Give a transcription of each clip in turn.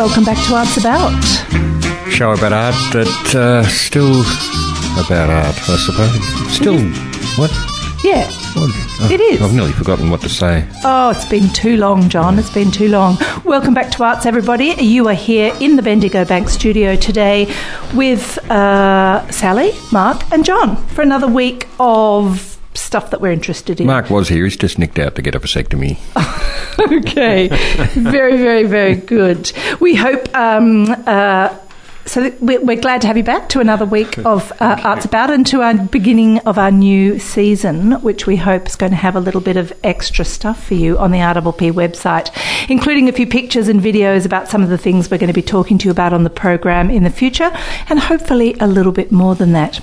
Welcome back to Arts About. Show about art that uh, still about art, I suppose. Still, what? Yeah, what? Oh, It is. I've nearly forgotten what to say. Oh, it's been too long, John. It's been too long. Welcome back to Arts, everybody. You are here in the Bendigo Bank studio today with uh, Sally, Mark, and John for another week of stuff that we're interested in. Mark was here. He's just nicked out to get a vasectomy. okay. very, very, very good. We hope. Um, uh, so we're we're glad to have you back to another week of uh, Arts About and to our beginning of our new season, which we hope is going to have a little bit of extra stuff for you on the RPP website, including a few pictures and videos about some of the things we're going to be talking to you about on the program in the future, and hopefully a little bit more than that.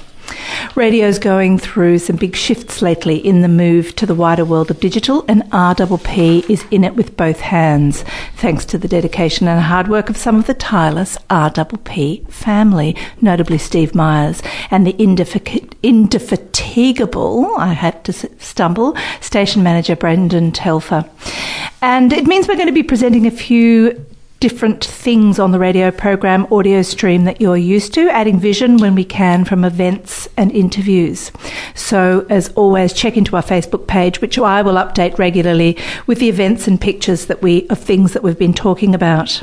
Radio's going through some big shifts lately in the move to the wider world of digital, and RPP is in it with both hands, thanks to the dedication and hard work of some of the tireless RPP family, notably Steve Myers and the indefatigable, I had to stumble, station manager Brendan Telfer. And it means we're going to be presenting a few different things on the radio program audio stream that you're used to, adding vision when we can from events and interviews. So, as always, check into our Facebook page, which I will update regularly with the events and pictures that we of things that we've been talking about.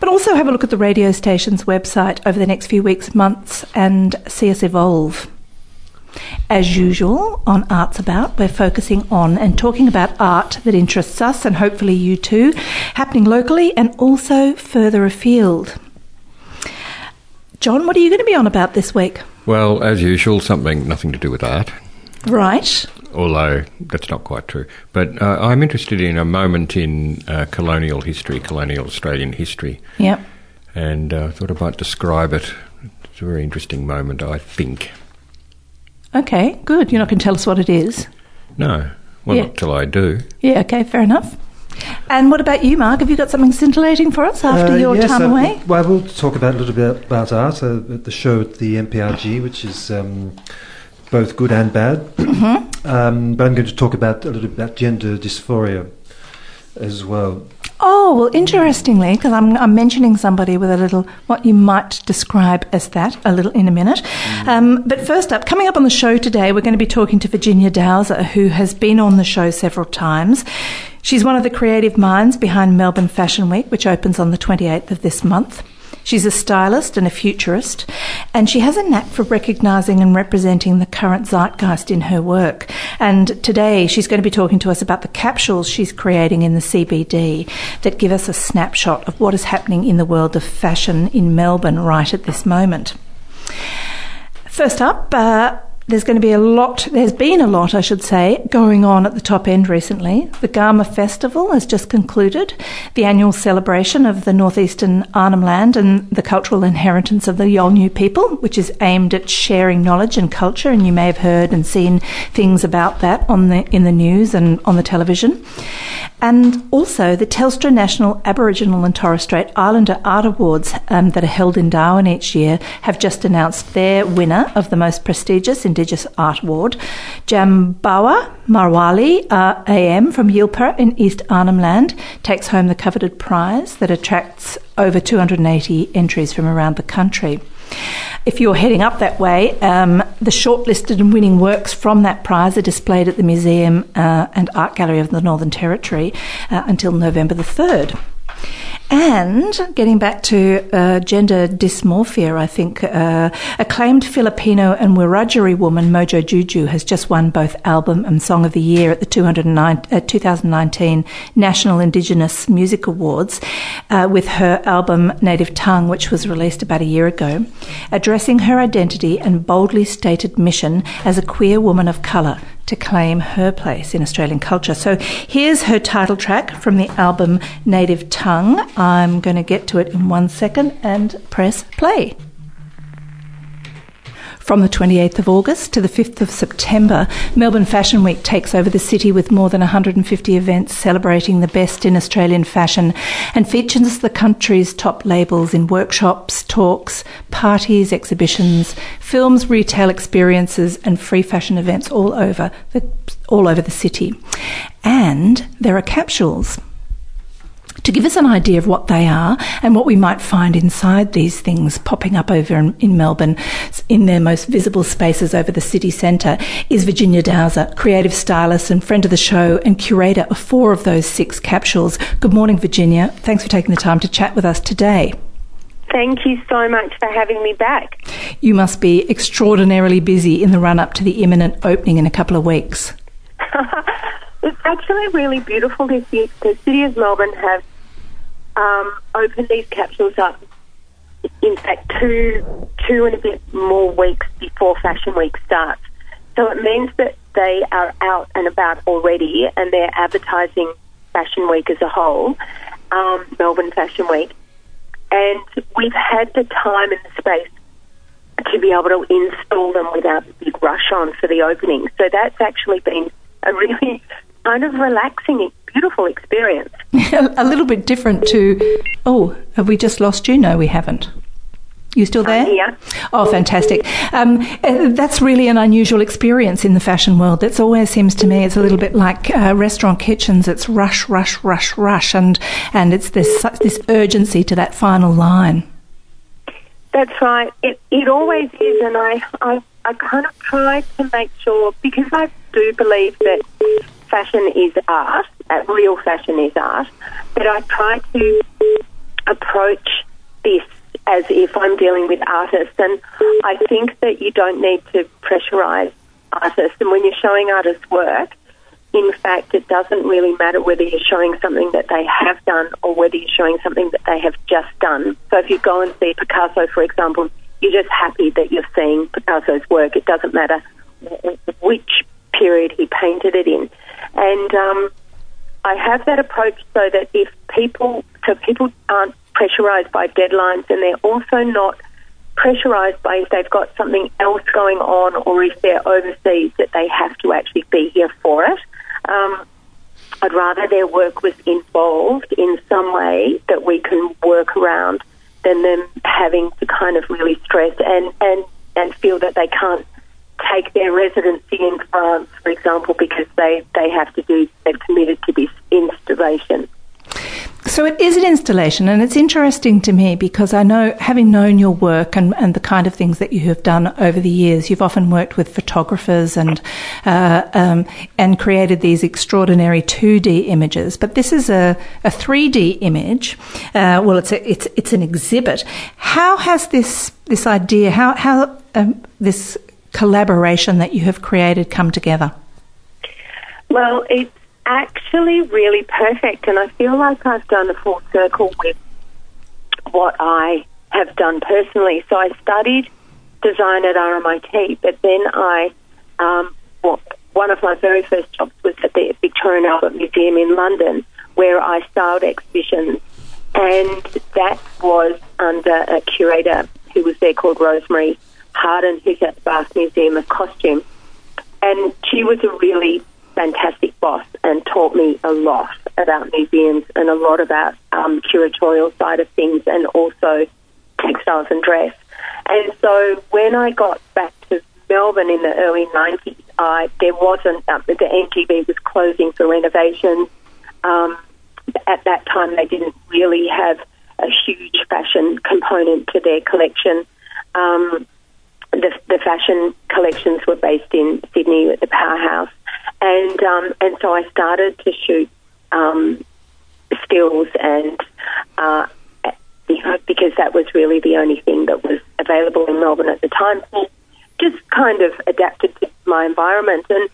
But also have a look at the radio station's website over the next few weeks, months, and see us evolve. As usual, on Arts About, we're focusing on and talking about art that interests us and hopefully you too, happening locally and also further afield. John, what are you going to be on about this week? Well, as usual, something nothing to do with art. Right. Although that's not quite true. But uh, I'm interested in a moment in uh, colonial history, colonial Australian history, Yep. and uh, thought I might describe it. It's a very interesting moment, I think. Okay, good. You're not going to tell us what it is. No, well, Yeah. not till I do. Yeah, okay, fair enough. And what about you, Mark? Have you got something scintillating for us after Uh, your yes, time uh, away? Well, we'll talk about a little bit about art uh, at the show at the MPRG, which is um, both good and bad. Mm-hmm. um, but I'm going to talk about a little bit about gender dysphoria as well. Oh, well, interestingly, because I'm, I'm mentioning somebody with a little, what you might describe as that, a little in a minute. Um, but first up, coming up on the show today, we're going to be talking to Virginia Dowzer, who has been on the show several times. She's one of the creative minds behind Melbourne Fashion Week, which opens on the 28th of this month. She's a stylist and a futurist, and she has a knack for recognising and representing the current zeitgeist in her work. And today she's going to be talking to us about the capsules she's creating in the CBD that give us a snapshot of what is happening in the world of fashion in Melbourne right at this moment. First up, uh, there's going to be a lot, there's been a lot, I should say, going on at the top end recently. The Garma Festival has just concluded, the annual celebration of the northeastern Arnhem Land and the cultural inheritance of the Yolngu people, which is aimed at sharing knowledge and culture. And you may have heard and seen things about that on the, in the news and on the television. And also the Telstra National Aboriginal and Torres Strait Islander Art Awards um, that are held in Darwin each year have just announced their winner of the most prestigious Indigenous Art Award, Djambawa Marawili uh, AM from Yilpara in East Arnhem Land, takes home the coveted prize that attracts over 280 entries from around the country. If you're heading up that way, um, the shortlisted and winning works from that prize are displayed at the Museum uh, and Art Gallery of the Northern Territory uh, until November the 3rd. And getting back to uh, gender dysmorphia, I think uh, acclaimed Filipino and Wiradjuri woman Mojo Juju has just won both Album and Song of the Year at the 209, uh, 2019 National Indigenous Music Awards uh, with her album Native Tongue, which was released about a year ago, addressing her identity and boldly stated mission as a queer woman of colour to claim her place in Australian culture. So here's her title track from the album Native Tongue. I'm going to get to it in one second and press play. From the 28th of August to the 5th of September, Melbourne Fashion Week takes over the city with more than 150 events celebrating the best in Australian fashion and features the country's top labels in workshops, talks, parties, exhibitions, films, retail experiences, and free fashion events all over the, all over the city. And there are capsules to give us an idea of what they are and what we might find inside these things popping up over in, in Melbourne in their most visible spaces over the city centre is Virginia Dowzer, creative stylist and friend of the show and curator of four of those six capsules. Good morning, Virginia. Thanks for taking the time to chat with us today. Thank you so much for having me back. You must be extraordinarily busy in the run up to the imminent opening in a couple of weeks. it's actually really beautiful this year. The City of Melbourne have um, opened these capsules up, in fact, two, two and a bit more weeks before Fashion Week starts. So it means that they are out and about already and they're advertising Fashion Week as a whole, um, Melbourne Fashion Week. And we've had the time and the space to be able to install them without a big rush on for the opening. So that's actually been a really kind of relaxing, beautiful experience. a little bit different to, oh, have we just lost you? No, we haven't. You still there? Yeah. Oh, fantastic. Um, uh, that's really an unusual experience in the fashion world. It always seems to me it's a little bit like uh, restaurant kitchens. It's rush, rush, rush, rush, and and it's this this urgency to that final line. That's right. It it always is, and I I, I kind of try to make sure because I do believe that fashion is art. Real fashion is art, but I try to approach this as if I'm dealing with artists. And I think that you don't need to pressurize artists. And when you're showing artists work, in fact, it doesn't really matter whether you're showing something that they have done or whether you're showing something that they have just done. So if you go and see Picasso, for example, you're just happy that you're seeing Picasso's work. It doesn't matter which period he painted it in. And um, I have that approach so that if people, so people aren't pressurized by deadlines and they're also not pressurized by if they've got something else going on or if they're overseas that they have to actually be here for it. Um, I'd rather their work was involved in some way that we can work around than them having to kind of really stress and, and, and feel that they can't take their residency in France, for example, because they, they have to do, they've committed to this installation. So it is an installation, and it's interesting to me because I know, having known your work and, and the kind of things that you have done over the years, you've often worked with photographers and uh, um, and created these extraordinary two D images. But this is a, a three D image. Uh, well, it's a, it's it's an exhibit. How has this this idea, how how um, this collaboration that you have created come together? Well, it's actually really perfect, and I feel like I've done a full circle with what I have done personally. So I studied design at RMIT, but then I, um, well, one of my very first jobs was at the Victoria and Albert Museum in London, where I styled exhibitions, and that was under a curator who was there called Rosemary Harden, who's at the Bath Museum of Costume. And she was a really fantastic boss and taught me a lot about museums and a lot about um, curatorial side of things and also textiles and dress. And so when I got back to Melbourne in the early 90s, I, there wasn't, um, the NGV was closing for renovations. Um, at that time, they didn't really have a huge fashion component to their collection. Um, the, the fashion collections were based in Sydney at the Powerhouse, and um, and so I started to shoot um, stills and uh, because that was really the only thing that was available in Melbourne at the time. So just kind of adapted to my environment and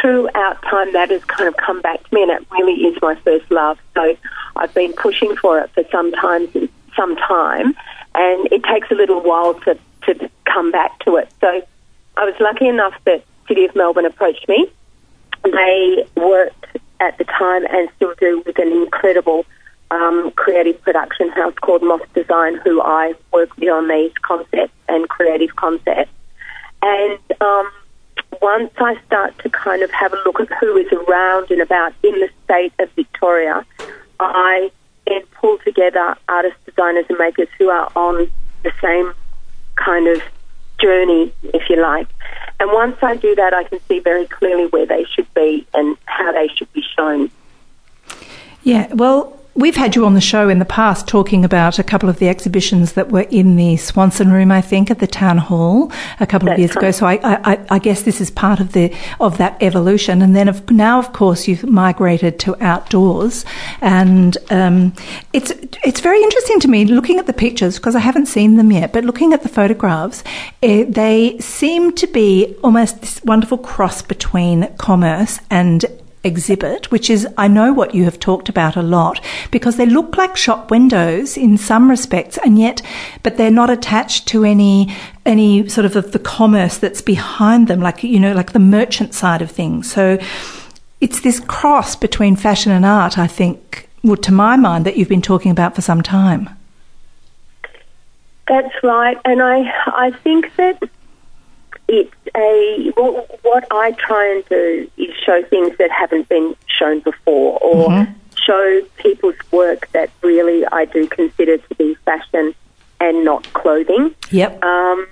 throughout time that has kind of come back to me and it really is my first love. So I've been pushing for it for some time some time and it takes a little while to, to come back to it. So I was lucky enough that City of Melbourne approached me they worked at the time and still do with an incredible um, creative production house called Moss Design, who I work with on these concepts and creative concepts. And um, once I start to kind of have a look at who is around and about in the state of Victoria, I then pull together artists, designers, and makers who are on the same kind of journey, if you like. And once I do that, I can see very clearly where they should be and how they should be shown. Yeah, well, we've had you on the show in the past talking about a couple of the exhibitions that were in the Swanston Room, I think, at the Town Hall a couple of That's years ago. So I, I, I guess this is part of the of that evolution. And then of, now, of course, you've migrated to outdoors, and um, it's it's very interesting to me looking at the pictures because I haven't seen them yet. But looking at the photographs, eh, they seem to be almost this wonderful cross between commerce and exhibit, which is, I know what you have talked about a lot, because they look like shop windows in some respects, and yet, but they're not attached to any, any sort of, the commerce that's behind them, like, you know, like the merchant side of things. So it's this cross between fashion and art, I think, well, to my mind, that you've been talking about for some time. That's right, and I I think that it's a what, what I try and do is show things that haven't been shown before, or show people's work that really I do consider to be fashion and not clothing. Yep. Um,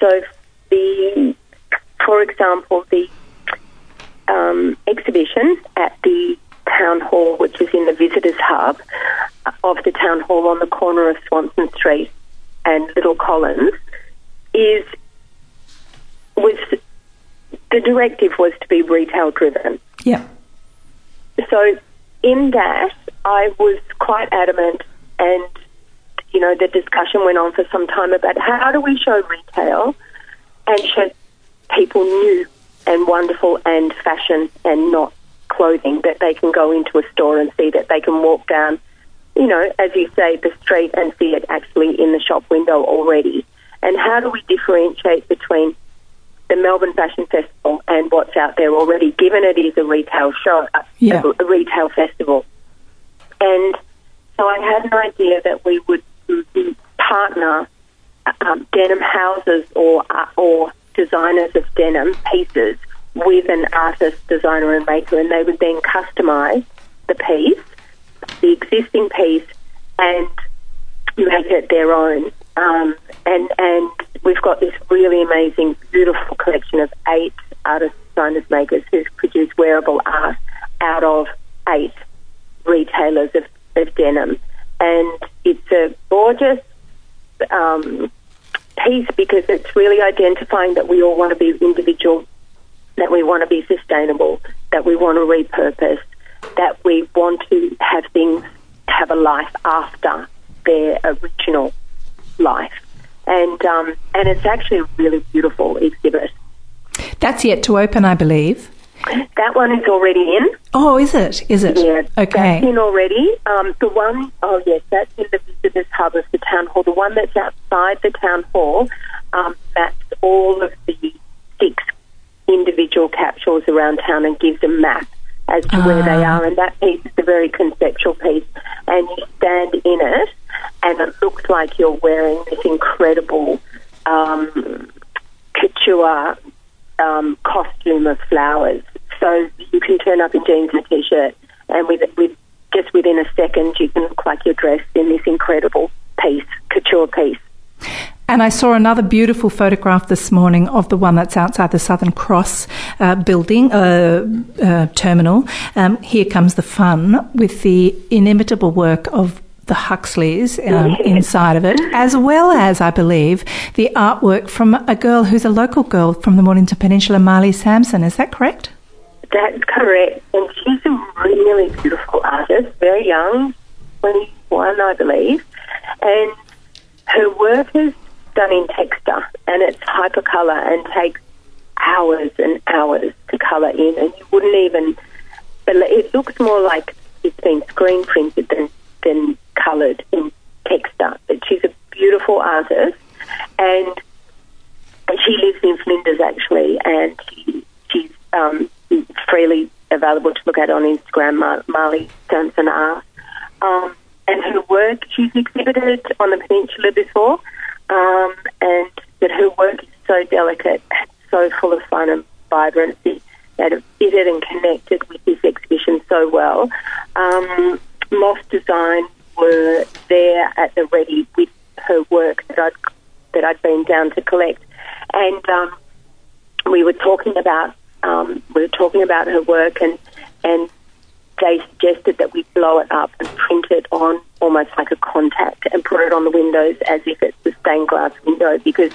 so the, for example, the um, exhibition at the town hall, which is in the visitors hub of the town hall on the corner of Swanston Street and Little Collins, is was the directive was to be retail driven. Yeah. So in that, I was quite adamant, and you know, the discussion went on for some time about how do we show retail and show people new and wonderful and fashion and not clothing that they can go into a store and see that they can walk down, you know, as you say, the street and see it actually in the shop window already. And how do we differentiate between the Melbourne Fashion Festival and what's out there already, given it is a retail show, a- Yeah. a, retail festival. And so I had an idea that we would partner um, denim houses or uh, or designers of denim pieces with an artist, designer, and maker, and they would then customize the piece, the existing piece, and make it their own. Um, and and we've got this really amazing, beautiful collection of eight artists, designers, makers who produce wearable art out of eight retailers of, of denim, and it's a gorgeous um, piece because it's really identifying that we all want to be individual, that we want to be sustainable, that we want to repurpose, that we want to have things have a life after their original life. And um, and it's actually a really beautiful exhibit. That's yet to open, I believe. That one is already in. Oh, is it? Is it? Yeah, Okay. that's in already. Um, the one, oh yes, that's in the visitors hub of the town hall. The one that's outside the town hall um, maps all of the six individual capsules around town and gives a map as to where they Ah. are. And that piece is a very conceptual piece, and you stand in it, and it looks like you're wearing this incredible um, couture um, costume of flowers. So you can turn up in jeans and a t-shirt, and with with just within a second, you can look like you're dressed in this incredible piece, couture piece. And I saw another beautiful photograph this morning of the one that's outside the Southern Cross uh, building uh, uh, terminal. Um, Here comes the fun with the inimitable work of the Huxleys um, inside of it, as well as, I believe, the artwork from a girl who's a local girl from the Mornington Peninsula, Marley Sampson. Is that correct? That's correct. And she's a really beautiful artist, very young, 21, I believe. And her work is done in texta and it's hypercolor and takes hours and hours to color in. And you wouldn't even, but it looks more like it's been screen printed than, than colored in texta. But she's a beautiful artist and she lives in Flinders actually, and she, she's um, freely available to look at on Instagram, Mar- Marley Sampson Art. Um, and her work, she's exhibited on the peninsula before, um, and but her work is so delicate, so full of fun and vibrancy that it fitted and connected with this exhibition so well. Um, Moss Design were there at the ready with her work that I'd that I'd been down to collect, and um, we were talking about um, we were talking about her work and and they suggested that we blow it up and print it on almost like a contact and put it on the windows as if it's a stained glass window because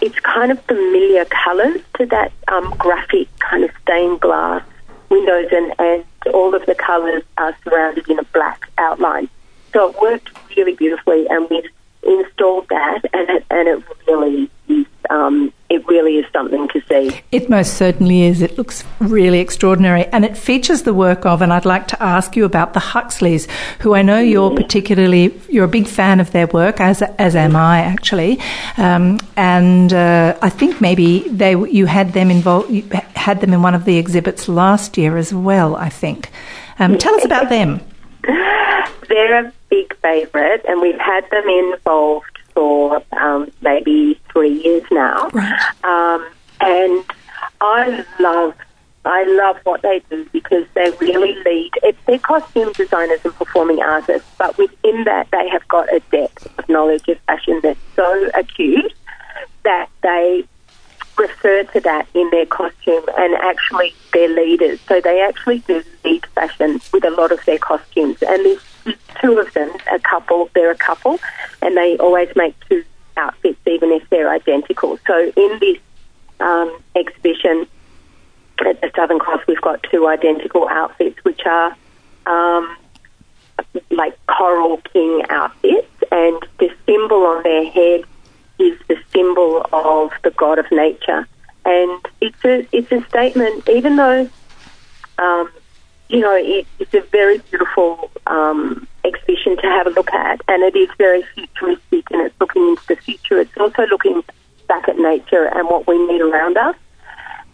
it's kind of familiar colours to that um, graphic kind of stained glass windows and, and all of the colours are surrounded in a black outline. So it worked really beautifully and we've installed that and it, and it really is um, it really is something to see. It most certainly is. It looks really extraordinary. And it features the work of, and I'd like to ask you about the Huxleys, who I know you're particularly, you're a big fan of their work, as, as am I actually. Um, and uh, I think maybe they, you had them involved, you had them in one of the exhibits last year as well, I think. Um, tell us about them. They're a big favourite, and we've had them involved for um, maybe three years now. Right. Um, and I love I love what they do because they really lead. It's they're costume designers and performing artists, but within that they have got a depth of knowledge of fashion that's so acute that they refer to that in their costume and actually they're leaders. So they actually do lead fashion with a lot of their costumes. And there's two of them, a couple, they're a couple, and they always make two outfits even if they're identical. So in this um, exhibition at the Southern Cross, we've got two identical outfits, which are um, like coral king outfits, and the symbol on their head is the symbol of the god of nature. And it's a it's a statement, even though um, you know it, it's a very beautiful um, exhibition to have a look at, and it is very futuristic, and it's looking into the future. It's also looking back at nature and what we need around us,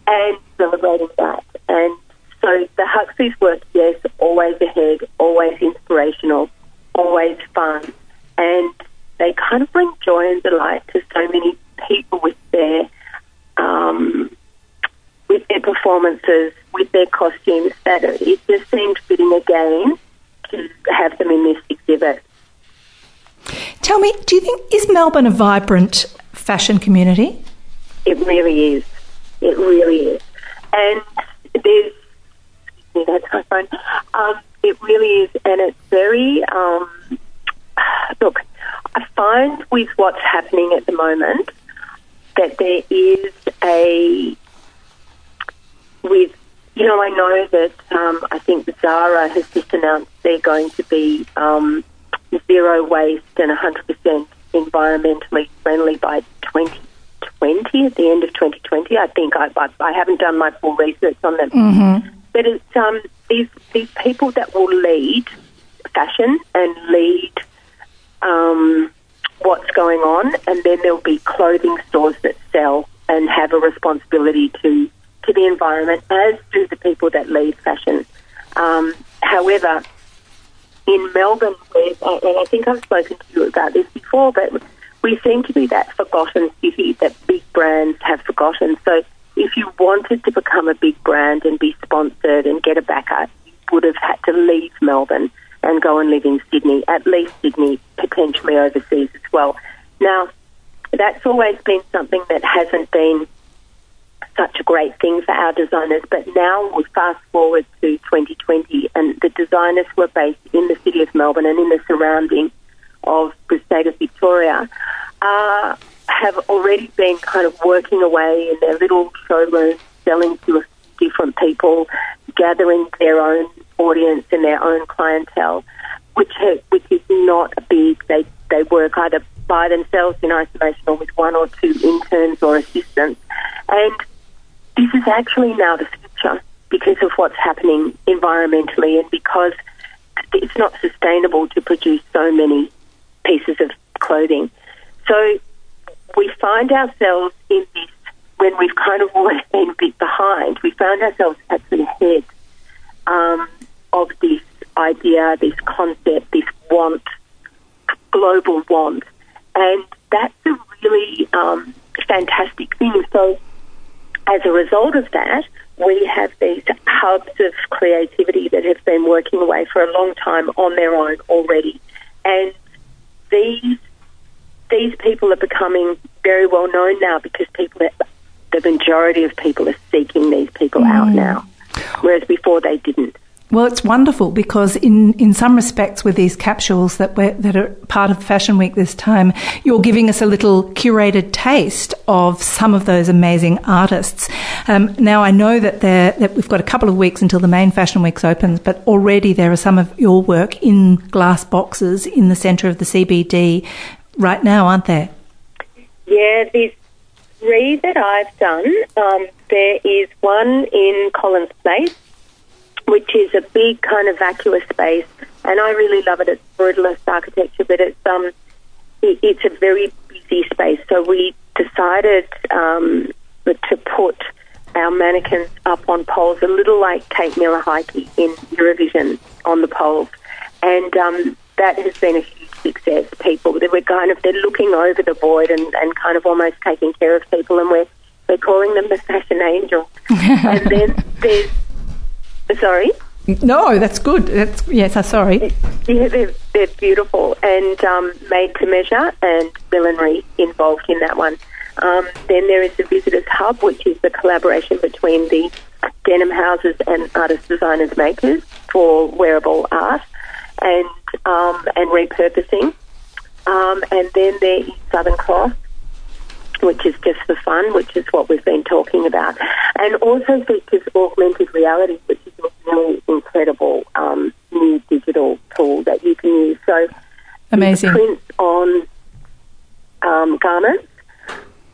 and celebrating that. And so the Huxleys work, yes, always ahead, always inspirational, always fun, and they kind of bring joy and delight to so many people with their um, with their performances, with their costumes. That it just seemed fitting again to have them in this exhibit. Tell me, do you think is Melbourne a vibrant fashion community? It really is. It really is. And there's, excuse me, that's my phone. Um, it really is, and it's very. Um, look, I find with what's happening at the moment that there is a with you know I know that um, I think Zara has just announced they're going to be um, zero waste and 100% environmentally friendly by 2020 at the end of 2020 I think I, I, I haven't done my full research on them Mm-hmm. but it's um, these these people that will lead fashion and lead um, what's going on, and then there'll be clothing stores that sell and have a responsibility to to the environment, as do the people that lead fashion. Um, however, in Melbourne, where, and I think I've spoken to you about this before, but we seem to be that forgotten city that big brands have forgotten. So if you wanted to become a big brand and be sponsored and get a backer, you would have had to leave Melbourne and go and live in Sydney, at least Sydney, potentially overseas as well. Now, that's always been something that hasn't been such a great thing for our designers, but now we fast forward to 2020 and the designers were based in the city of Melbourne and in the surrounding of the state of Victoria uh, have already been kind of working away in their little showrooms, selling to different people, gathering their own audience and their own clientele, which ha- which is not big. They they work either by themselves in isolation or with one or two interns or assistants, and this is actually now the future because of what's happening environmentally and because it's not sustainable to produce so many pieces of clothing. So we find ourselves in this when we've kind of always been a bit behind. We found ourselves at the head um, of this idea, this concept, this want, global want, and that's a really um, fantastic thing. So as a result of that, we have these hubs of creativity that have been working away for a long time on their own already. And these these people are becoming very well known now because people the majority of people are seeking these people out mm. now. Whereas before they didn't. Well, it's wonderful because in, in some respects with these capsules that that are part of Fashion Week this time, you're giving us a little curated taste of some of those amazing artists. Um, now I know that there that we've got a couple of weeks until the main Fashion Weeks opens, but already there are some of your work in glass boxes in the centre of the CBD right now, aren't there? Yeah, there's three that I've done. Um, there is one in Collins Place which is a big kind of vacuous space, and I really love it. It's brutalist architecture, but it's um, it, it's a very busy space. So we decided um, to put our mannequins up on poles, a little like Kate Miller Heidke in Eurovision on the poles, and um, that has been a huge success. People, they were kind of they're looking over the void and, and kind of almost taking care of people, and we're we're calling them the fashion angels. and then there's Sorry? No, that's good. That's yes. I'm sorry. Yeah, they're, they're beautiful and um, made to measure, and millinery involved in that one. Um, then there is the Visitors Hub, which is the collaboration between the denim houses and artists, designers, makers for wearable art and um, and repurposing. Um, and then there is Southern Cross, which is just for fun, which is what we've been talking about, and also features augmented reality, which is a really incredible um, new digital tool that you can use. So, amazing. prints on um, garments,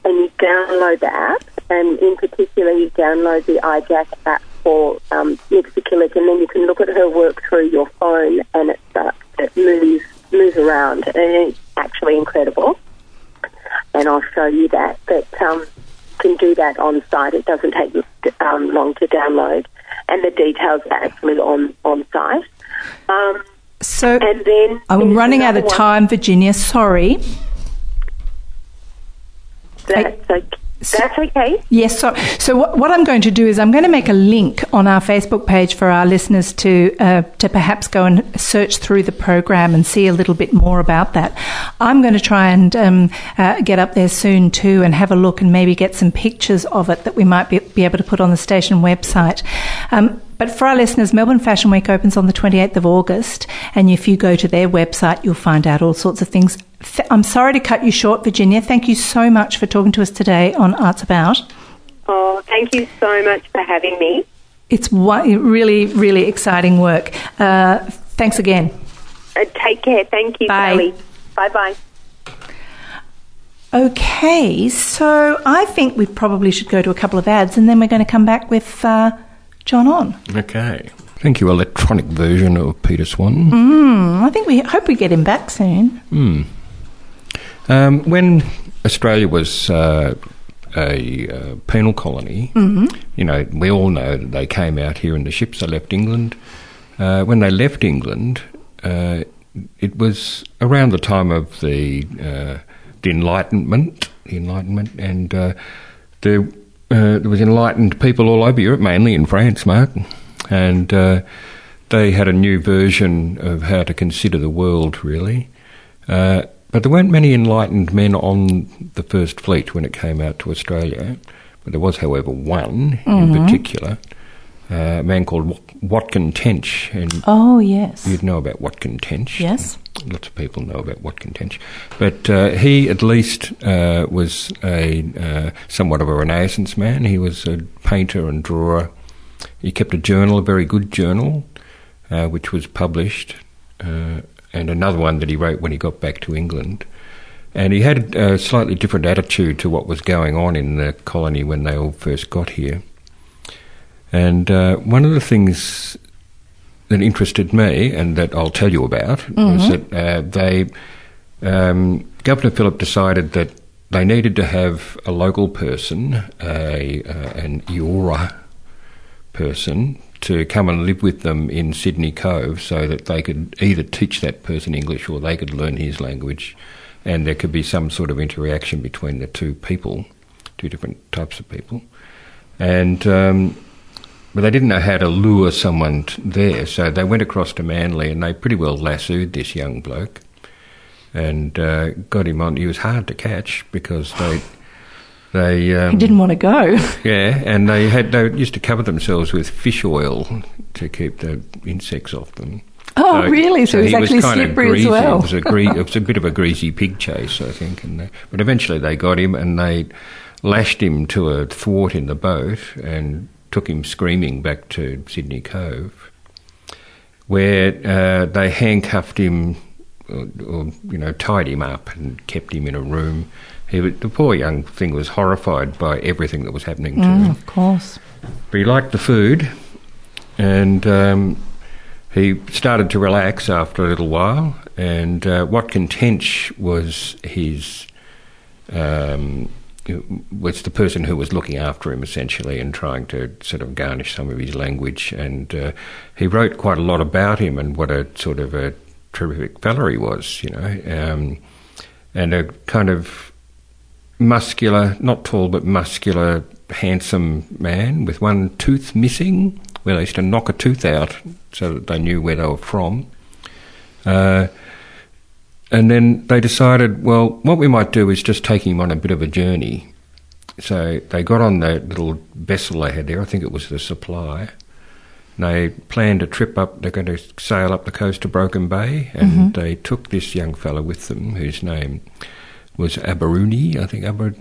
and you download the app, and in particular, you download the iJack app for um, Killick, and then you can look at her work through your phone, and it, uh, it moves moves around, and it's actually incredible and I'll show you that. But um, can do that on site. It doesn't take um, long to download, and the details are actually on on site. Um, so, and then I'm running out of time, Virginia. Sorry. That's okay. That's okay. Yes. So, so what, what, I'm going to do is I'm going to make a link on our Facebook page for our listeners to uh, to perhaps go and search through the program and see a little bit more about that. I'm going to try and um, uh, get up there soon too and have a look and maybe get some pictures of it that we might be, be able to put on the station website. Um, but for our listeners, Melbourne Fashion Week opens on the 28th of August, and if you go to their website, you'll find out all sorts of things. I'm sorry to cut you short, Virginia. Thank you so much for talking to us today on Arts About. Oh, thank you so much for having me. It's really, really exciting work. Uh, thanks again. Uh, take care. Thank you, Bye. Sally. Bye bye. Okay, so I think we probably should go to a couple of ads and then we're going to come back with uh, John on. Okay. Thank you, electronic version of Peter Swan. Mm, I think we hope we get him back soon. Mm. Um, when Australia was uh, a uh, penal colony, mm-hmm. you know, we all know that they came out here in the ships that left England. Uh, when they left England, uh, it was around the time of the, uh, the Enlightenment, the Enlightenment, and uh, there, was enlightened people all over Europe, mainly in France, Mark, and they had a new version of how to consider the world, really. Uh, but there weren't many enlightened men on the First Fleet when it came out to Australia. But there was, however, one mm-hmm. in particular, uh, a man called Watkin Tench. And oh, yes. You'd know about Watkin Tench. Yes. Lots of people know about Watkin Tench. But uh, he, at least, uh, was a uh, somewhat of a Renaissance man. He was a painter and drawer. He kept a journal, a very good journal, uh, which was published. Uh, and another one that he wrote when he got back to England. And he had a slightly different attitude to what was going on in the colony when they all first got here. And uh, one of the things that interested me, and that I'll tell you about, mm-hmm. was that uh, they, um, Governor Phillip decided that they needed to have a local person, a, uh, an Eora person, to come and live with them in Sydney Cove so that they could either teach that person English or they could learn his language and there could be some sort of interaction between the two people, two different types of people. And um, but they didn't know how to lure someone t- there, so they went across to Manly and they pretty well lassoed this young bloke and uh, got him on. He was hard to catch because they they um, He didn't want to go. yeah, and they had they used to cover themselves with fish oil to keep the insects off them. Oh, really? So, he was actually slippery greasy. as well. It was, a gre- it was a bit of a greasy pig chase, I think. And they, but eventually they got him and they lashed him to a thwart in the boat and took him screaming back to Sydney Cove, where uh, they handcuffed him or, or you know tied him up and kept him in a room. He was, the poor young thing was horrified by everything that was happening to Mm, him. of course. But he liked the food, and um, he started to relax after a little while. And uh, Watkin Tench was his um, was the person who was looking after him essentially and trying to sort of garnish some of his language. And uh, he wrote quite a lot about him and what a sort of a terrific fella he was, you know, um, and a kind of muscular, not tall but muscular, handsome man with one tooth missing, where they used to knock a tooth out so that they knew where they were from. Uh, and then they decided, well, what we might do is just take him on a bit of a journey. So they got on that little vessel they had there, I think it was the supply. They planned a trip up, they're going to sail up the coast to Broken Bay, and they took this young fellow with them, whose name was Abaruni, I think, Aber,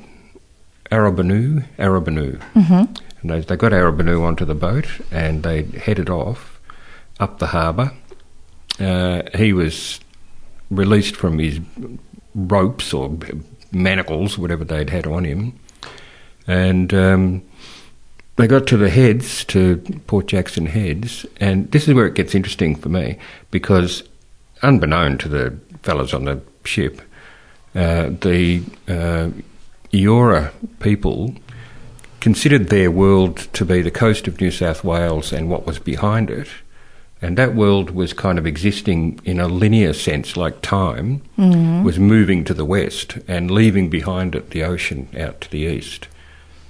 Arabanu, Arabanu. hmm And they, they got Arabanu onto the boat and they headed off up the harbour. Uh, he was released from his ropes or manacles, whatever they'd had on him, and um, they got to the heads, to Port Jackson Heads, and this is where it gets interesting for me because, unbeknown to the fellows on the ship, uh, the uh, Eora people considered their world to be the coast of New South Wales and what was behind it. And that world was kind of existing in a linear sense, like time, mm-hmm. was moving to the west and leaving behind it the ocean out to the east.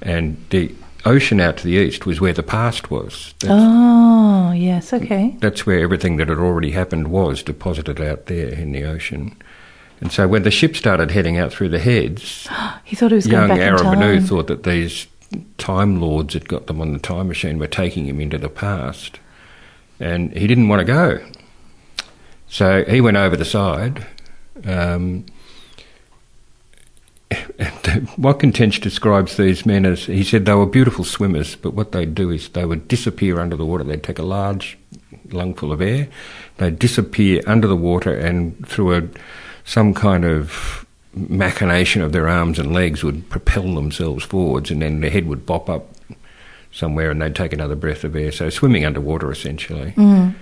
And the ocean out to the east was where the past was. That's, Oh, yes, okay. that's where everything that had already happened was deposited out there in the ocean. And so when the ship started heading out through the heads, He thought he was young going back in Arabanu time. thought that these time lords that got them on the time machine were taking him into the past. And he didn't want to go. So he went over the side. Um, Watkin Tench describes these men as he said they were beautiful swimmers, but what they'd do is they would disappear under the water. They'd take a large lungful of air, they'd disappear under the water, and through a some kind of machination of their arms and legs would propel themselves forwards, and then their head would bop up somewhere, and they'd take another breath of air. So swimming underwater essentially. Mm.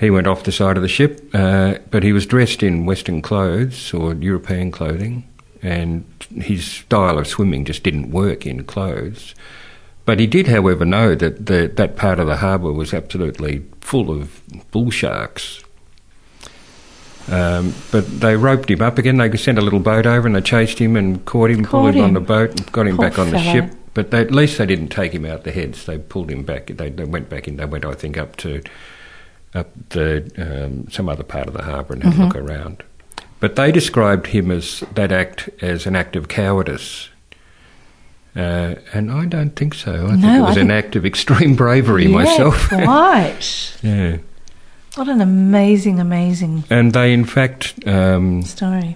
He went off the side of the ship, uh, but he was dressed in Western clothes or European clothing, and his style of swimming just didn't work in clothes. But he did, however, know that the, that part of the harbour was absolutely full of bull sharks. Um, but they roped him up again. They sent a little boat over and they chased him and caught him, pulled Caught him, on the boat, and got him Poor back on the ship. But they, at least they didn't take him out the heads. They pulled him back. They, they went back in. They went, I think, up to up the um, some other part of the harbour and had a look around. But they described him as that act as an act of cowardice. Uh, and I don't think so. I think it was an act of extreme bravery yeah, myself. Quite. yeah. What an amazing, amazing And they, in fact, um, story.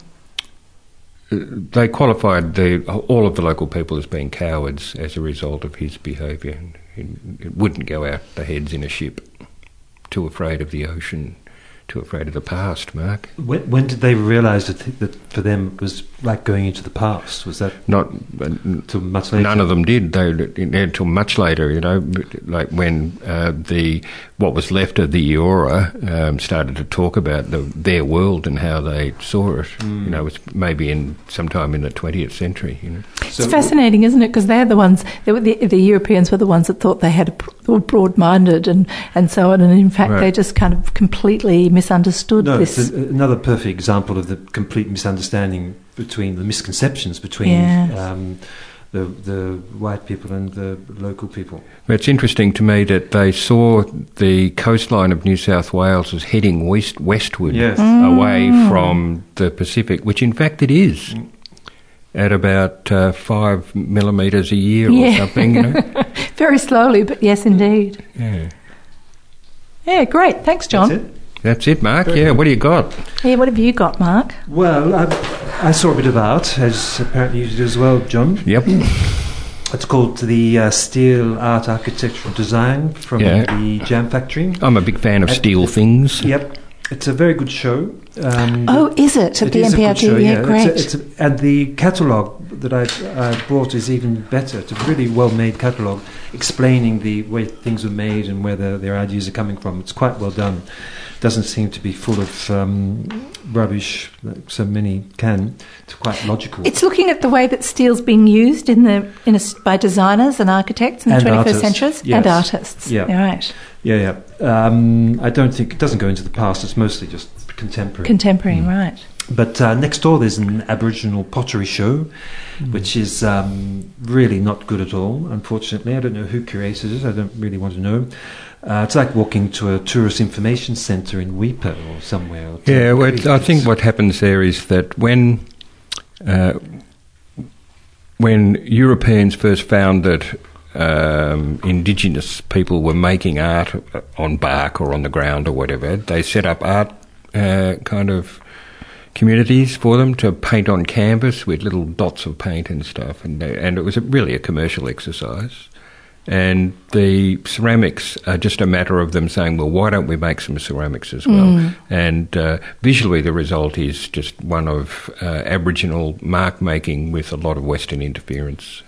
They qualified the, all of the local people as being cowards as a result of his behaviour. He, he wouldn't go out the heads in a ship, too afraid of the ocean, too afraid of the past, Mark. When, when did they realise that, that for them it was like going into the past? Was that Not uh, much later? None of them did. They until much later, you know, like when uh, the what was left of the Eora um, started to talk about the, their world and how they saw it. You know, it's maybe in sometime in the twentieth century. You know, So- it's fascinating, isn't it? Because they're the ones, they were the, the Europeans were the ones that thought they had a, were broad-minded and, and so on, and in fact Right. they just kind of completely misunderstood No, this. it's a, another perfect example of the complete misunderstanding between the misconceptions between Yes. um, the the white people and the local people. it's interesting to me that they saw the coastline of New South Wales as heading west westward. Yes. Mm. away from the Pacific, which in fact it is. at about uh, five millimetres a year Yeah. or something. You know? Very slowly, but yes, indeed. yeah. Yeah, great. Thanks, John. That's it. That's it, Mark. Yeah, what do you got? Yeah, what have you got, Mark? Well, I, I saw a bit of art, as apparently you did as well, John. Yep. It's called the uh, Steel Art Architectural Design from Yeah. the Jam Factory. I'm a big fan of Uh, steel things. Yep, it's a very good show. Um, Oh, is it? At it the a show, yeah, great. It's a, it's a, and the catalogue that I, I brought is even better. It's a really well-made catalogue explaining the way things were made and where the, their ideas are coming from. It's quite well done. Doesn't seem to be full of um, rubbish like so many can. It's quite logical. It's looking at the way that steel's being used in the in a by designers and architects in the And 21st artists, centuries yes. and artists. Yeah. right. Yeah, yeah. Um, I don't think it doesn't go into the past. It's mostly just contemporary. Contemporary, Hmm. right. But uh, next door, there's an Aboriginal pottery show, which is um, really not good at all, unfortunately. I don't know who curated it, I don't really want to know. Uh, it's like walking to a tourist information centre in Weipa or somewhere. or Yeah, well, I think what happens there is that when uh, when Europeans first found that um, indigenous people were making art on bark or on the ground or whatever, they set up art uh, kind of communities for them to paint on canvas with little dots of paint and stuff, and they, and it was a, really a commercial exercise. And the ceramics are just a matter of them saying, well, why don't we make some ceramics as well? And uh, visually, the result is just one of uh, Aboriginal mark making with a lot of Western interference.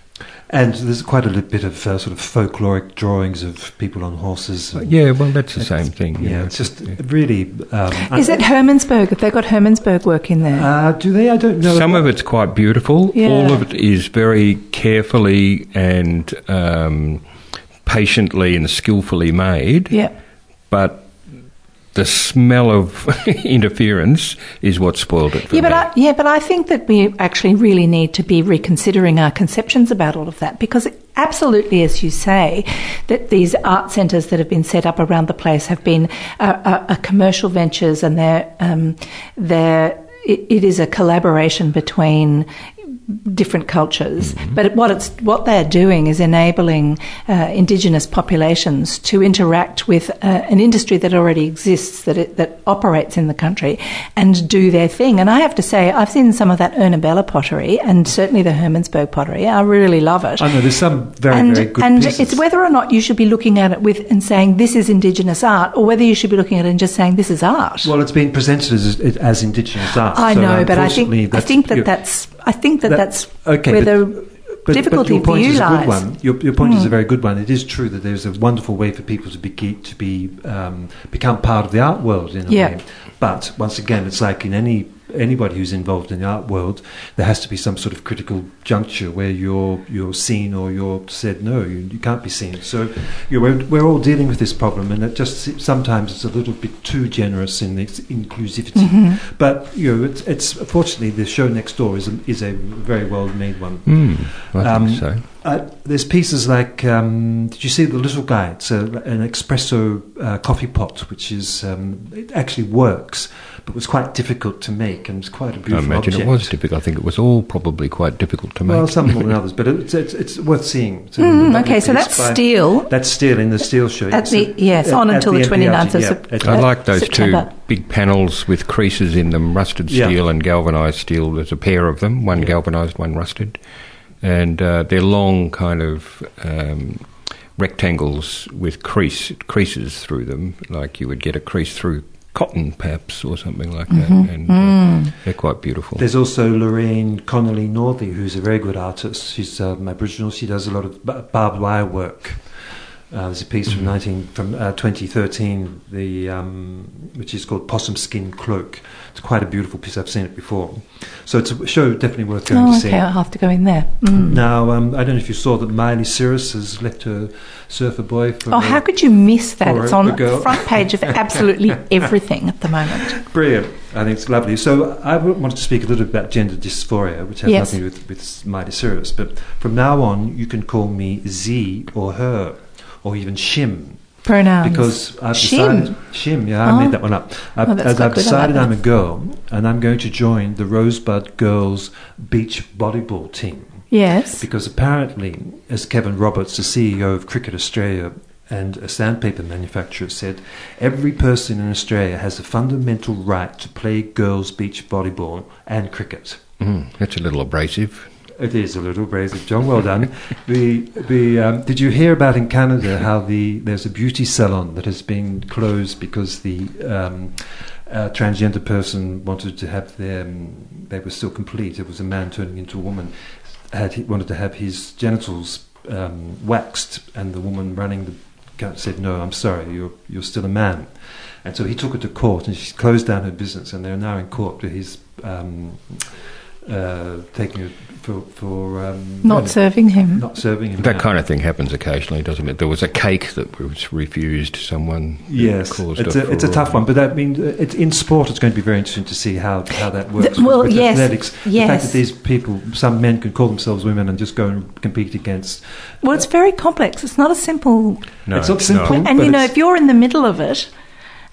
And there's quite a little bit of uh, sort of folkloric drawings of people on horses. and- Yeah, well, that's the same thing. you Yeah, know. it's just really. Um, Is it Hermannsburg? Have they got Hermannsburg work in there? Uh, do they? I don't know. Some of it's quite beautiful. Yeah. All of it is very carefully and um, patiently and skillfully made. yeah. But the smell of interference is what spoiled it for Yeah, but me. I, yeah, but I think that we actually really need to be reconsidering our conceptions about all of that because absolutely, as you say, that these art centres that have been set up around the place have been uh, uh, commercial ventures, and they're um, they're it is a collaboration between different cultures. But what it's what they're doing is enabling uh, indigenous populations to interact with uh, an industry that already exists, that it, that operates in the country, and do their thing. And I have to say, I've seen some of that Ernabella pottery, and certainly the Hermannsburg pottery. I really love it. I know there's some very, and very good and pieces. it's whether or not you should be looking at it with and saying this is indigenous art, or whether you should be looking at it and just saying this is art. Well, it's been presented as, as indigenous art. I so know, but I think I think that that's I think that, that- that's okay, where but- the But, difficulty but your point you is a good one. Your, your point is a very good one. It is true that there's a wonderful way for people to be to be um, become part of the art world in a Yeah. way. But once again, it's like in any anybody who's involved in the art world, there has to be some sort of critical juncture where you're you're seen or you're said no, you, you can't be seen. So you know, we're, we're all dealing with this problem, and it just sometimes it's a little bit too generous in its inclusivity. Mm-hmm. But you know, it's, it's fortunately the show next door is a, is a very well made one. Hmm, I Um, think so. Uh, there's pieces like, um, did you see the little guy? It's a, an espresso uh, coffee pot, which is um, it actually works, but was quite difficult to make, and it's quite a beautiful I imagine object. it was difficult. I think it was all probably quite difficult to make. Well, some more than others, but it's, it's, it's worth seeing. It's Mm, okay, so that's by- steel. That's steel in the steel show. At the- yes, on until the 29th of Sep- Sep- I like those September. two big panels with creases in them, rusted Yeah. steel and galvanised steel. There's a pair of them, one Yeah. galvanised, one rusted. And uh, they're long kind of um, rectangles with crease, creases through them, like you would get a crease through cotton, perhaps, or something like that. Mm-hmm. And Mm. uh, they're quite beautiful. There's also Lorraine Connelly Northey, who's a very good artist. She's um, Aboriginal. She does a lot of ba- barbed wire work. Uh, there's a piece from 19 from uh, 2013, the um, which is called Possum Skin Cloak. It's quite a beautiful piece. I've seen it before, so it's a show definitely worth going Oh, to see. okay, I'll have to go in there. Mm. Now, um, I don't know if you saw that Miley Cyrus has left her surfer boy for. Oh, a- how could you miss that? It's a- on the front page of absolutely everything at the moment. Brilliant. I think it's lovely. So I wanted to speak a little bit about gender dysphoria, which has Yes. nothing to do with, with Miley Cyrus. But from now on, you can call me Z or her, or even Shim. pronouns. Because I've Shim. decided Shim, yeah, I Oh. made that one up. I've, Oh, that's as quite I've good. I like decided I'm a girl, and I'm going to join the Rosebud Girls Beach Volleyball team. yes. Because apparently, as Kevin Roberts, the CEO of Cricket Australia and a sandpaper manufacturer, said, every person in Australia has a fundamental right to play girls' beach volleyball and cricket. Mm, that's a little abrasive. It is a little abrasive, John. Well done. the the um, did you hear about in Canada how the there's a beauty salon that has been closed because the um, uh, transgender person wanted to have their um, they were still complete. It was a man turning into a woman. Had he wanted to have his genitals um, waxed, and the woman running the said, "No, I'm sorry, you're you're still a man." And so he took her to court, and she closed down her business, and they're now in court for his um, uh, taking her for for um, Not really serving him. not serving him. That now. kind of thing happens occasionally, doesn't it? There was a cake that was refused. Someone Yes, caused it's a, it's a tough one, but I mean, uh, it's in sport. It's going to be very interesting to see how, how that works. The- well, with yes, athletics. the fact that these people, some men, can call themselves women and just go and compete against. Well, it's very complex. It's not a simple. No, It's not simple. no. and you know, if you're in the middle of it,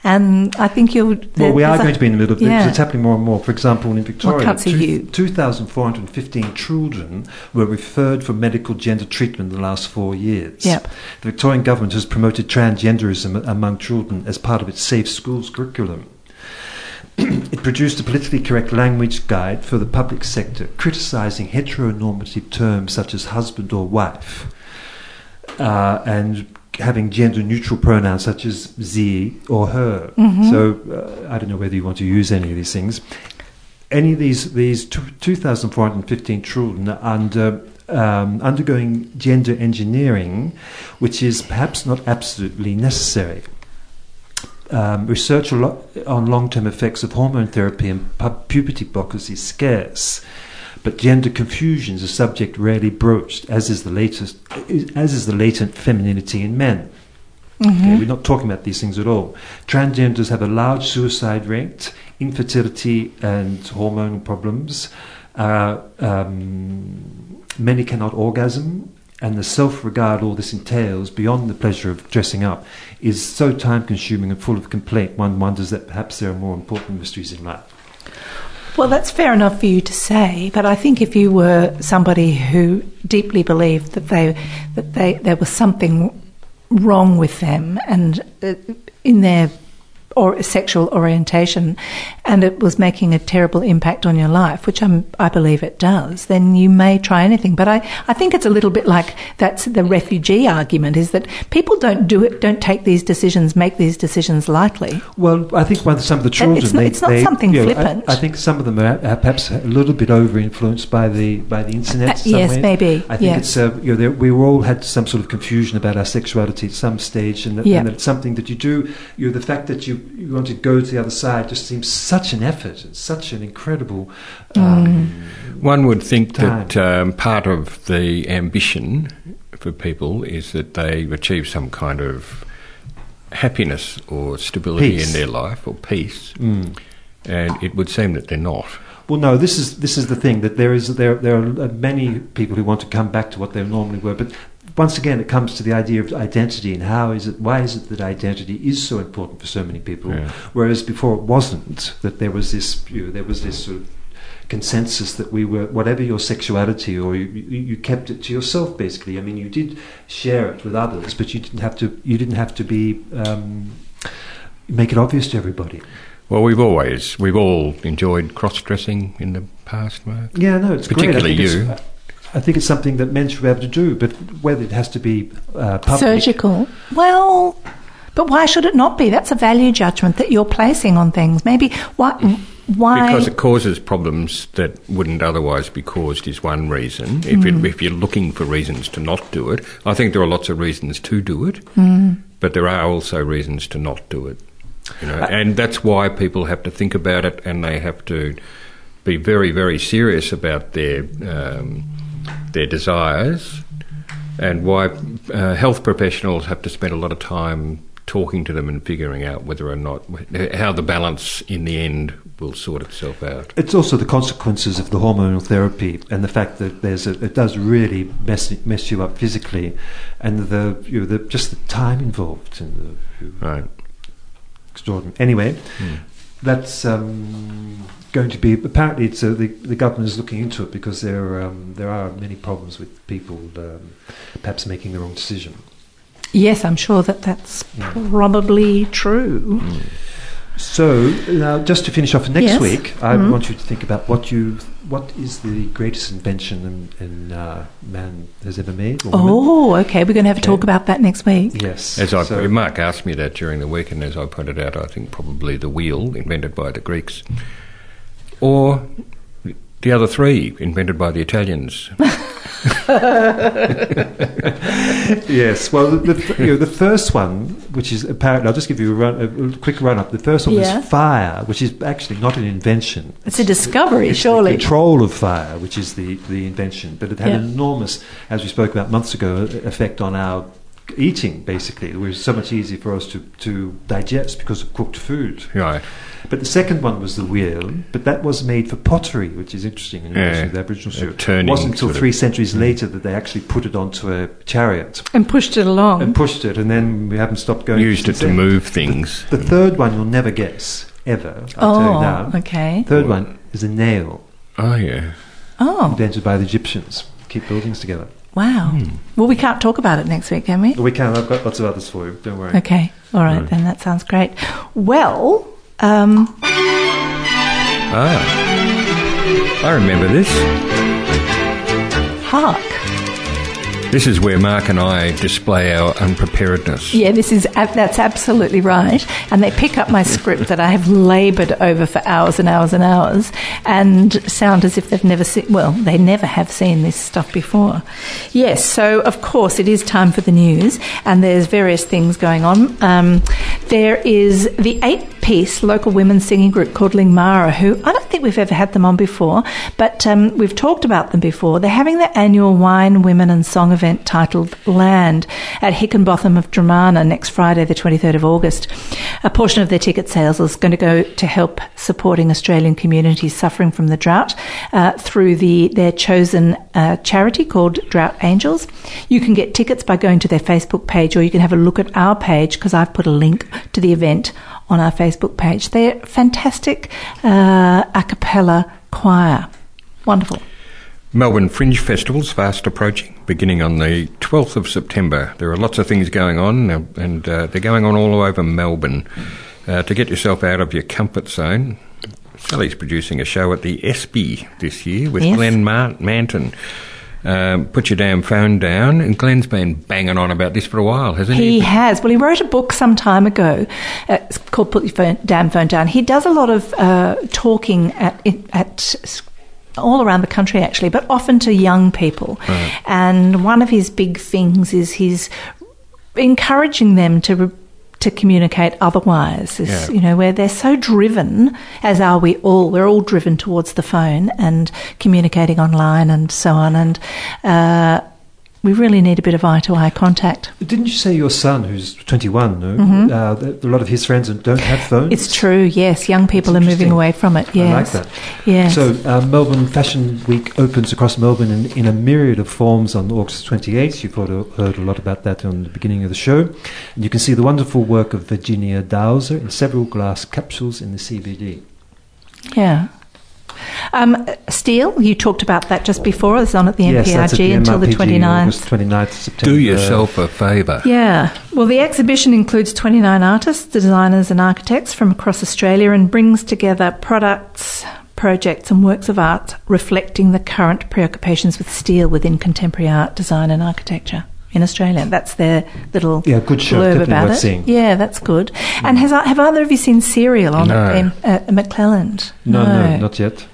and I think you'll. Well, we are a- going to be in the middle of it. Yeah. It's happening more and more. For example, in Victoria, two- 2,415 children were referred for medical gender treatment in the last four years. Yep. The Victorian government has promoted transgenderism among children as part of its Safe Schools curriculum. it produced a politically correct language guide for the public sector, criticising heteronormative terms such as husband or wife, uh, and having gender neutral pronouns such as ze or her. Mhm. So uh, I don't know whether you want to use any of these things. Any of these these two- 2,415 children are under um, undergoing gender engineering, which is perhaps not absolutely necessary. Um, research on long-term effects of hormone therapy and pu- puberty blockers is scarce, but gender confusion is a subject rarely broached, as is the latest, as is the latent femininity in men. Okay, Mhm. we're not talking about these things at all. Transgenders have a large suicide rate, infertility, and hormonal problems. Uh, um, many cannot orgasm, and the self-regard all this entails, beyond the pleasure of dressing up, is so time-consuming and full of complaint. One wonders that perhaps there are more important mysteries in life. Well, that's fair enough for you to say, but I think if you were somebody who deeply believed that they that they there was something wrong with them and uh, in their or sexual orientation, and it was making a terrible impact on your life, which I'm, I believe it does, then you may try anything. But I, I think it's a little bit like that's the refugee argument: is that people don't do it, don't take these decisions, make these decisions lightly. Well, I think one some of the children. it's not- they- it's not they- something you know, I- flippant. I, think some of them are, are perhaps a little bit over influenced by the by the internet. Uh, yes, maybe, I think yeah. it's uh, you know we all had some sort of confusion about our sexuality at some stage, and that, Yeah. and that it's something that you do. You know, the fact that you you want to go to the other side just seems such an effort. It's such an incredible. Um, One would think that um, part of the ambition for people is that they achieve some kind of happiness or stability Peace. in their life or peace, mm. and it would seem that they're not. Well, no. This is this is the thing that there is there there are many people who want to come back to what they normally were, but once again, it comes to the idea of identity and how is it? Why is it that identity is so important for so many people, Yeah. whereas before it wasn't? That there was this you know, there was this sort of consensus that we were whatever your sexuality or you, you, kept it to yourself basically. I mean, you did share it with others, but you didn't have to. You didn't have to be. Um, Make it obvious to everybody. Well, we've always, we've all enjoyed cross-dressing in the past, Mark. Yeah, no, it's Particularly you. It's, I think it's something that men should be able to do, but whether it has to be uh, public. Surgical. Well, but why should it not be? That's a value judgment that you're placing on things. Maybe why? Why? Because it causes problems that wouldn't otherwise be caused is one reason. If, it, if you're looking for reasons to not do it, I think there are lots of reasons to do it, but there are also reasons to not do it. You know, and that's why people have to think about it, and they have to be very, very serious about their um, their desires, and why uh, health professionals have to spend a lot of time talking to them and figuring out whether or not how the balance in the end will sort itself out. It's also the consequences of the hormonal therapy and the fact that there's a, it does really mess mess you up physically, and the you know, the just the time involved and the Right. extraordinary. Anyway, that's um, going to be apparently it's uh, the the government is looking into it because there um, there are many problems with people um, perhaps making the wrong decision. Yes, I'm sure that that's Yeah. probably true. So now, just to finish off for next Yes. week, I Mhm. want you to think about what you what is the greatest invention in, in uh, man has ever made. Or woman? Oh, okay. We're going to have a Okay. talk about that next week. yes. As I, So- Mark asked me that during the week, and as I pointed out, I think probably the wheel invented by the Greeks, or the other three invented by the Italians. yes. Well, the, the, you know, the first one, which is apparently, I'll just give you a, run, a quick run up. The first one Yeah. was fire, which is actually not an invention. It's a discovery, It's surely. The control of fire, which is the, the invention, but it had Yeah. an enormous, as we spoke about months ago, effect on our eating. Basically, it was so much easier for us to, to digest because of cooked food. Right. But the second one was the wheel, but that was made for pottery, which is interesting in relation Yeah. to the Aboriginal A show. It wasn't until sort of- three centuries later that they actually put it onto a chariot and pushed it along. and pushed it, and then we haven't stopped going. Used it to then. move things. The third one you'll never guess ever. I'll tell you oh, now. okay. Third one is a nail Oh, yeah. Oh, invented by the Egyptians. Keep buildings together. wow. Hmm. Well, we can't talk about it next week, can we? We can. I've got lots of others for you. Don't worry. Okay. All right, Right. then that sounds great. Well, um, Ah. I remember this. hark. This is where Mark and I display our unpreparedness. Yeah, this is that's absolutely right. And they pick up my script that I have laboured over for hours and hours and hours, and sound as if they've never seen. Well, they never have seen this stuff before. Yes, so of course it is time for the news, and there's various things going on. Um, there is the eight-piece local women's singing group called Lingmara, who I don't think we've ever had them on before, but um, we've talked about them before. They're having their annual Wine, Women and Song event titled Land at Hickinbotham of Dromana next Friday, the 23rd of August. A portion of their ticket sales is going to go to help supporting Australian communities suffering from the drought uh, through the their chosen uh, charity called Drought Angels. You can get tickets by going to their Facebook page, or you can have a look at our page because I've put a link to the event on our Facebook page. They're fantastic uh, a cappella choir. Wonderful. Melbourne Fringe Festival's fast approaching, beginning on the 12th of September. There are lots of things going on, and uh, they're going on all over Melbourne. Uh, to get yourself out of your comfort zone, Sally's producing a show at the ESPY this year with Yes. Glenn Mar- Manton. Um, put your damn phone down, and Glenn's been banging on about this for a while, hasn't he? He has. Well, he wrote a book some time ago. Uh, it's called "Put Your phone, Damn Phone Down." He does a lot of uh, talking at at all around the country, actually, but often to young people. And one of his big things is he's encouraging them to. Re- to communicate otherwise, is, Yeah. you know, where they're so driven, as are we all. We're all driven towards the phone and communicating online and so on. And uh, we really need a bit of eye to eye contact. Didn't you say your son, who's 21, no? Uh, a lot of his friends don't have phones? Mm-hmm. It's true, yes. Young people are moving away from it, yes. I like that. Yes. So, uh, Melbourne Fashion Week opens across Melbourne in, in a myriad of forms on August 28th. You've heard a, heard a lot about that on the beginning of the show. And you can see the wonderful work of Virginia Dowzer in several glass capsules in the CBD. yeah. Um, Steel, you talked about that just before. It's on at the yes, that's at MPRG the until the MRPG, 29th. August 29th September. Do yourself a favour. Yeah. Well, the exhibition includes 29 artists, designers, and architects from across Australia and brings together products, projects, and works of art reflecting the current preoccupations with steel within contemporary art, design, and architecture. In Australia, that's their little Yeah, good show, blurb definitely about worth it. seeing. Yeah, that's good. Mm. And has have either of you seen Serial on No. at, at uh, McClelland? No, no, not yet.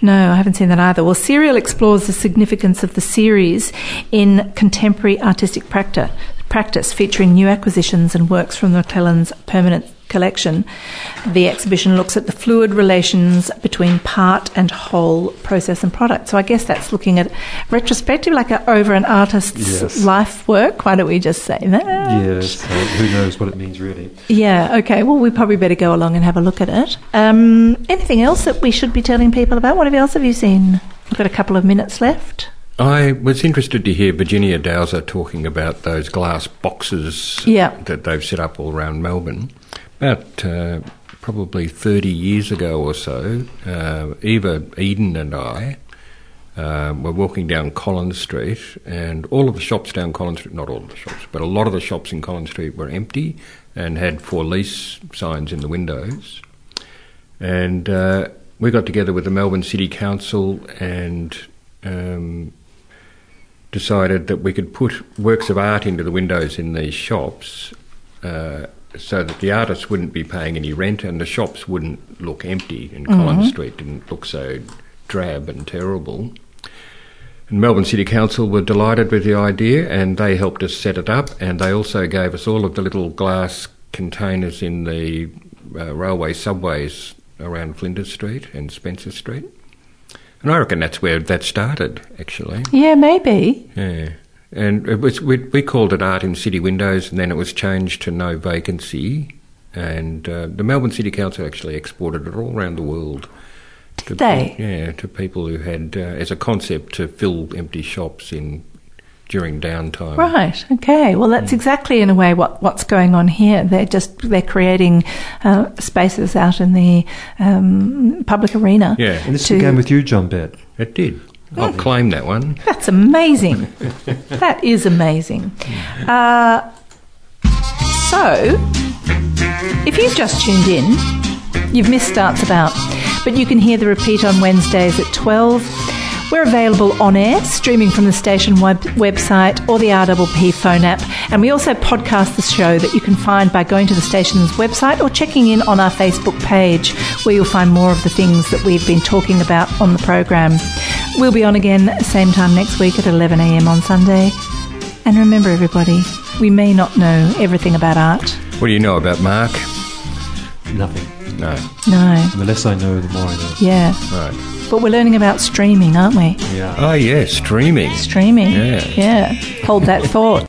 No, I haven't seen that either. Well, Serial explores the significance of the series in contemporary artistic practice, practice featuring new acquisitions and works from the McClelland's permanent collection. The exhibition looks at the fluid relations between part and whole, process and product. So I guess that's looking at retrospective, like a, over an artist's Yes. life work. Why don't we just say that? Yes, uh, who knows what it means really. Yeah, okay. Well, we probably better go along and have a look at it. Um, anything else that we should be telling people about? What else have you seen? We've got a couple of minutes left. I was interested to hear Virginia Dowzer talking about those glass boxes Yeah. that they've set up all around Melbourne. About uh, probably 30 years ago or so, uh, Eva Eden and I uh, were walking down Collins Street, and all of the shops down Collins Street, not all of the shops, but a lot of the shops in Collins Street were empty and had for lease signs in the windows. And uh, we got together with the Melbourne City Council and um, decided that we could put works of art into the windows in these shops uh, so that the artists wouldn't be paying any rent and the shops wouldn't look empty and Collins Street didn't look so drab and terrible. And Melbourne City Council were delighted with the idea and they helped us set it up and they also gave us all of the little glass containers in the uh, railway subways around Flinders Street and Spencer Street. And I reckon that's where that started, actually. Yeah, maybe. Yeah. And it was we, we called it Art in City Windows, and then it was changed to No Vacancy. And uh, the Melbourne City Council actually exported it all around the world. To they? Yeah, to people who had, uh, as a concept, to fill empty shops in during downtime. Right. Okay. Well, that's exactly in a way what, what's going on here. They're just they're creating uh, spaces out in the um, public arena. Yeah, And this to- began with you, John Bett. it did. I'll claim that one. That's amazing. that is amazing. Uh, so, if you've just tuned in, you've missed Arts About, but you can hear the repeat on Wednesdays at 12. We're available on air, streaming from the station web- website or the RPP phone app, and we also podcast the show that you can find by going to the station's website or checking in on our Facebook page, where you'll find more of the things that we've been talking about on the program. We'll be on again same time next week at 11am on Sunday. And remember, everybody, we may not know everything about art. What do you know about Mark? Nothing. No. No. The less I know, the more I know. Yeah. Right. But we're learning about streaming, aren't we? Yeah. Oh, yeah, streaming. Streaming. Yeah. Yeah. Hold that thought.